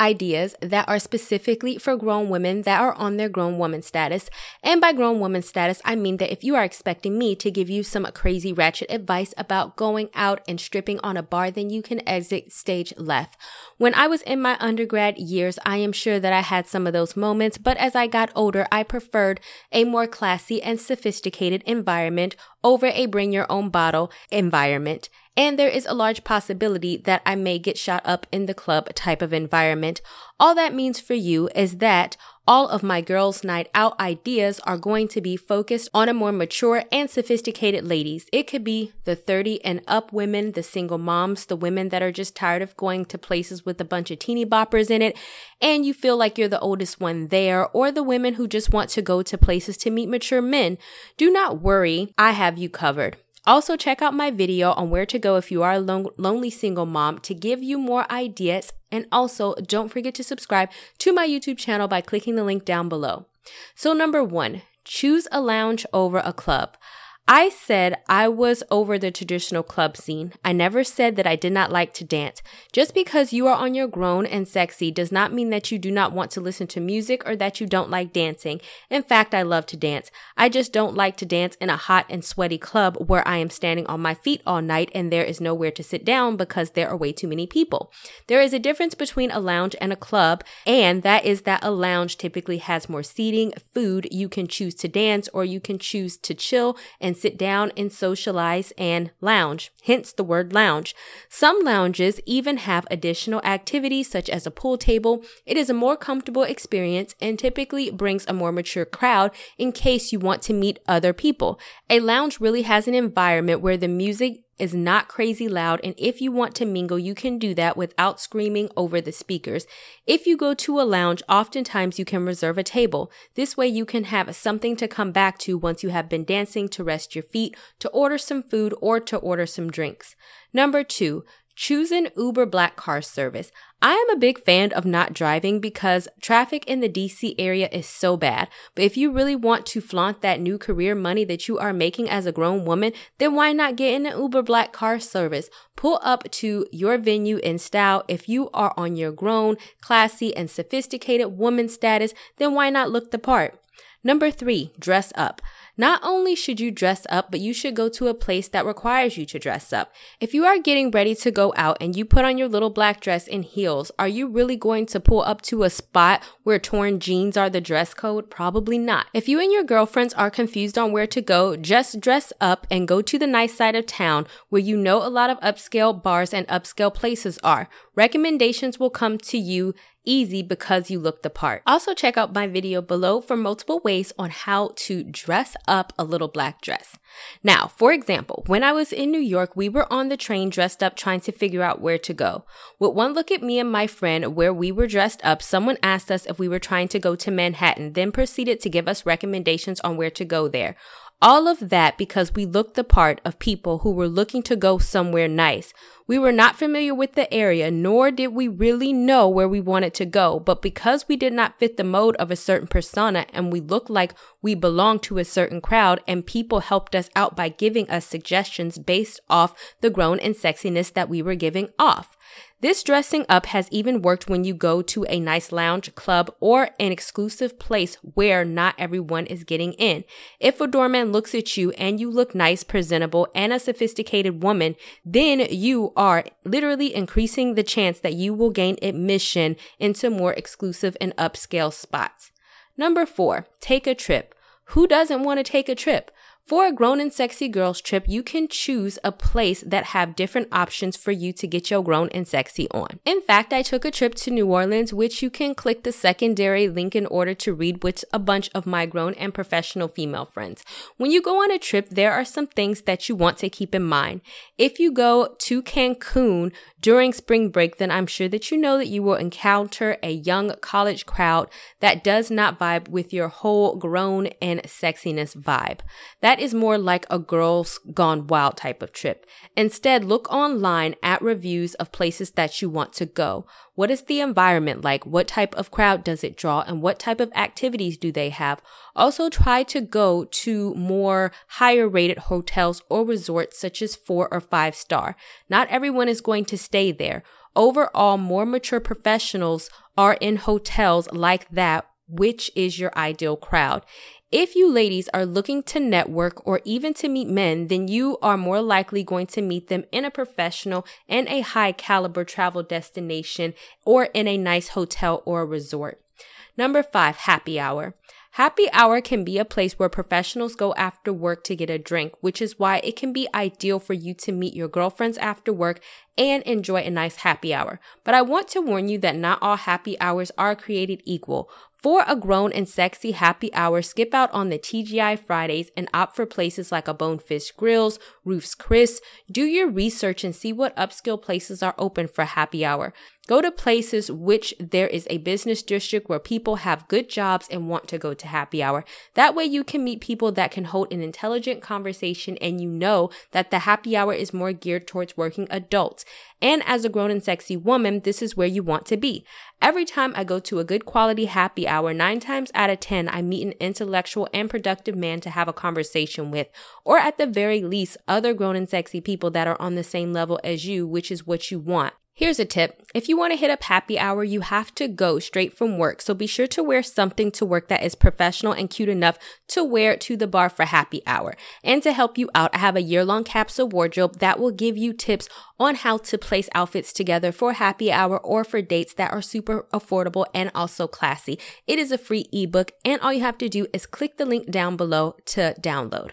ideas that are specifically for grown women that are on their grown woman status. And by grown woman status, I mean that if you are expecting me to give you some crazy ratchet advice about going out and stripping on a bar, then you can exit stage left. When I was in my undergrad years, I am sure that I had some of those moments, but as I got older, I preferred a more classy and sophisticated environment over a bring your own bottle environment and there is a large possibility that I may get shot up in the club type of environment. All that means for you is that all of my girls' night out ideas are going to be focused on a more mature and sophisticated ladies. It could be the 30 and up women, the single moms, the women that are just tired of going to places with a bunch of teeny boppers in it, and you feel like you're the oldest one there, or the women who just want to go to places to meet mature men. Do not worry, I have you covered. Also, check out my video on where to go if you are a lon- lonely single mom to give you more ideas. And also, don't forget to subscribe to my YouTube channel by clicking the link down below. So, number one, choose a lounge over a club. I said I was over the traditional club scene. I never said that I did not like to dance. Just because you are on your grown and sexy does not mean that you do not want to listen to music or that you don't like dancing. In fact, I love to dance. I just don't like to dance in a hot and sweaty club where I am standing on my feet all night and there is nowhere to sit down because there are way too many people. There is a difference between a lounge and a club, and that is that a lounge typically has more seating, food, you can choose to dance or you can choose to chill and sit down and socialize and lounge, hence the word lounge. Some lounges even have additional activities such as a pool table. It is a more comfortable experience and typically brings a more mature crowd in case you want to meet other people. A lounge really has an environment where the music is not crazy loud, and if you want to mingle, you can do that without screaming over the speakers. If you go to a lounge, oftentimes you can reserve a table. This way you can have something to come back to once you have been dancing to rest your feet, to order some food, or to order some drinks. Number two, choose an Uber Black car service. I am a big fan of not driving because traffic in the DC area is so bad. But if you really want to flaunt that new career money that you are making as a grown woman, then why not get in an Uber Black car service? Pull up to your venue in style. If you are on your grown, classy, and sophisticated woman status, then why not look the part? Number three, dress up. Not only should you dress up, but you should go to a place that requires you to dress up. If you are getting ready to go out and you put on your little black dress and heels, are you really going to pull up to a spot where torn jeans are the dress code? Probably not. If you and your girlfriends are confused on where to go, just dress up and go to the nice side of town where you know a lot of upscale bars and upscale places are. Recommendations will come to you easy because you look the part. Also check out my video below for multiple ways on how to dress up a little black dress. Now, for example, when I was in New York, we were on the train dressed up trying to figure out where to go. With one look at me and my friend where we were dressed up, someone asked us if we were trying to go to Manhattan, then proceeded to give us recommendations on where to go there. All of that because we looked the part of people who were looking to go somewhere nice. We were not familiar with the area, nor did we really know where we wanted to go, but because we did not fit the mode of a certain persona and we looked like we belonged to a certain crowd and people helped us out by giving us suggestions based off the grown and sexiness that we were giving off. This dressing up has even worked when you go to a nice lounge, club, or an exclusive place where not everyone is getting in. If a doorman looks at you and you look nice, presentable, and a sophisticated woman, then you are literally increasing the chance that you will gain admission into more exclusive and upscale spots. Number four, take a trip. Who doesn't want to take a trip? For a grown and sexy girls trip, you can choose a place that have different options for you to get your grown and sexy on. In fact, I took a trip to New Orleans, which you can click the secondary link in order to read with a bunch of my grown and professional female friends. When you go on a trip, there are some things that you want to keep in mind. If you go to Cancun during spring break, then I'm sure that you know that you will encounter a young college crowd that does not vibe with your whole grown and sexiness vibe. That is more like a girls gone wild type of trip. Instead, look online at reviews of places that you want to go. What is the environment like? What type of crowd does it draw? And what type of activities do they have? Also try to go to more higher rated hotels or resorts such as four or five star. Not everyone is going to stay there. Overall, more mature professionals are in hotels like that which is your ideal crowd. If you ladies are looking to network or even to meet men, then you are more likely going to meet them in a professional and a high caliber travel destination or in a nice hotel or resort. Number five, happy hour. Happy hour can be a place where professionals go after work to get a drink, which is why it can be ideal for you to meet your girlfriends after work and enjoy a nice happy hour. But I want to warn you that not all happy hours are created equal. For a grown and sexy happy hour, skip out on the TGI Fridays and opt for places like a Bonefish Grills, Ruth's Chris. Do your research and see what upscale places are open for happy hour. Go to places which there is a business district where people have good jobs and want to go to happy hour. That way you can meet people that can hold an intelligent conversation and you know that the happy hour is more geared towards working adults. And as a grown and sexy woman, this is where you want to be. Every time I go to a good quality happy hour, nine times out of 10, I meet an intellectual and productive man to have a conversation with, or at the very least, other grown and sexy people that are on the same level as you, which is what you want. Here's a tip. If you want to hit up happy hour, you have to go straight from work. So be sure to wear something to work that is professional and cute enough to wear to the bar for happy hour. And to help you out, I have a year long capsule wardrobe that will give you tips on how to place outfits together for happy hour or for dates that are super affordable and also classy. It is a free ebook and all you have to do is click the link down below to download.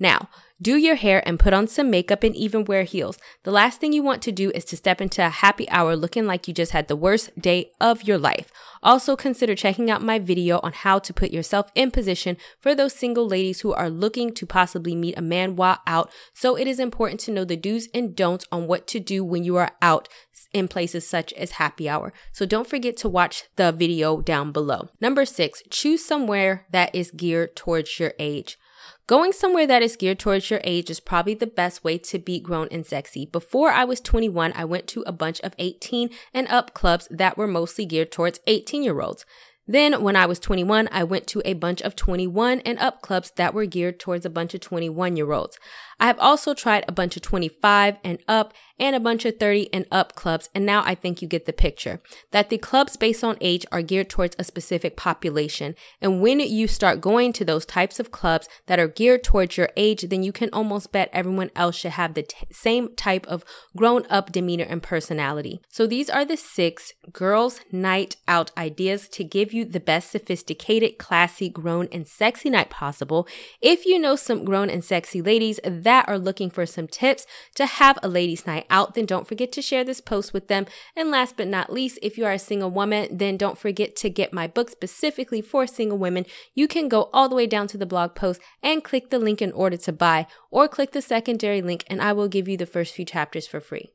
Now, do your hair and put on some makeup and even wear heels. The last thing you want to do is to step into a happy hour looking like you just had the worst day of your life. Also consider checking out my video on how to put yourself in position for those single ladies who are looking to possibly meet a man while out. So it is important to know the do's and don'ts on what to do when you are out in places such as happy hour. So don't forget to watch the video down below. Number six, choose somewhere that is geared towards your age. Going somewhere that is geared towards your age is probably the best way to be grown and sexy. Before I was 21, I went to a bunch of 18 and up clubs that were mostly geared towards 18 year olds. Then, when I was 21, I went to a bunch of 21 and up clubs that were geared towards a bunch of 21 year olds. I have also tried a bunch of 25 and up and a bunch of 30 and up clubs, and now I think you get the picture. That the clubs based on age are geared towards a specific population. And when you start going to those types of clubs that are geared towards your age, then you can almost bet everyone else should have the t- same type of grown up demeanor and personality. So these are the six girls' night out ideas to give you the best sophisticated, classy, grown, and sexy night possible. If you know some grown and sexy ladies that are looking for some tips to have a ladies' night out, then don't forget to share this post with them. And last but not least, if you are a single woman, then don't forget to get my book specifically for single women. You can go all the way down to the blog post and click the link in order to buy, or click the secondary link, and I will give you the first few chapters for free.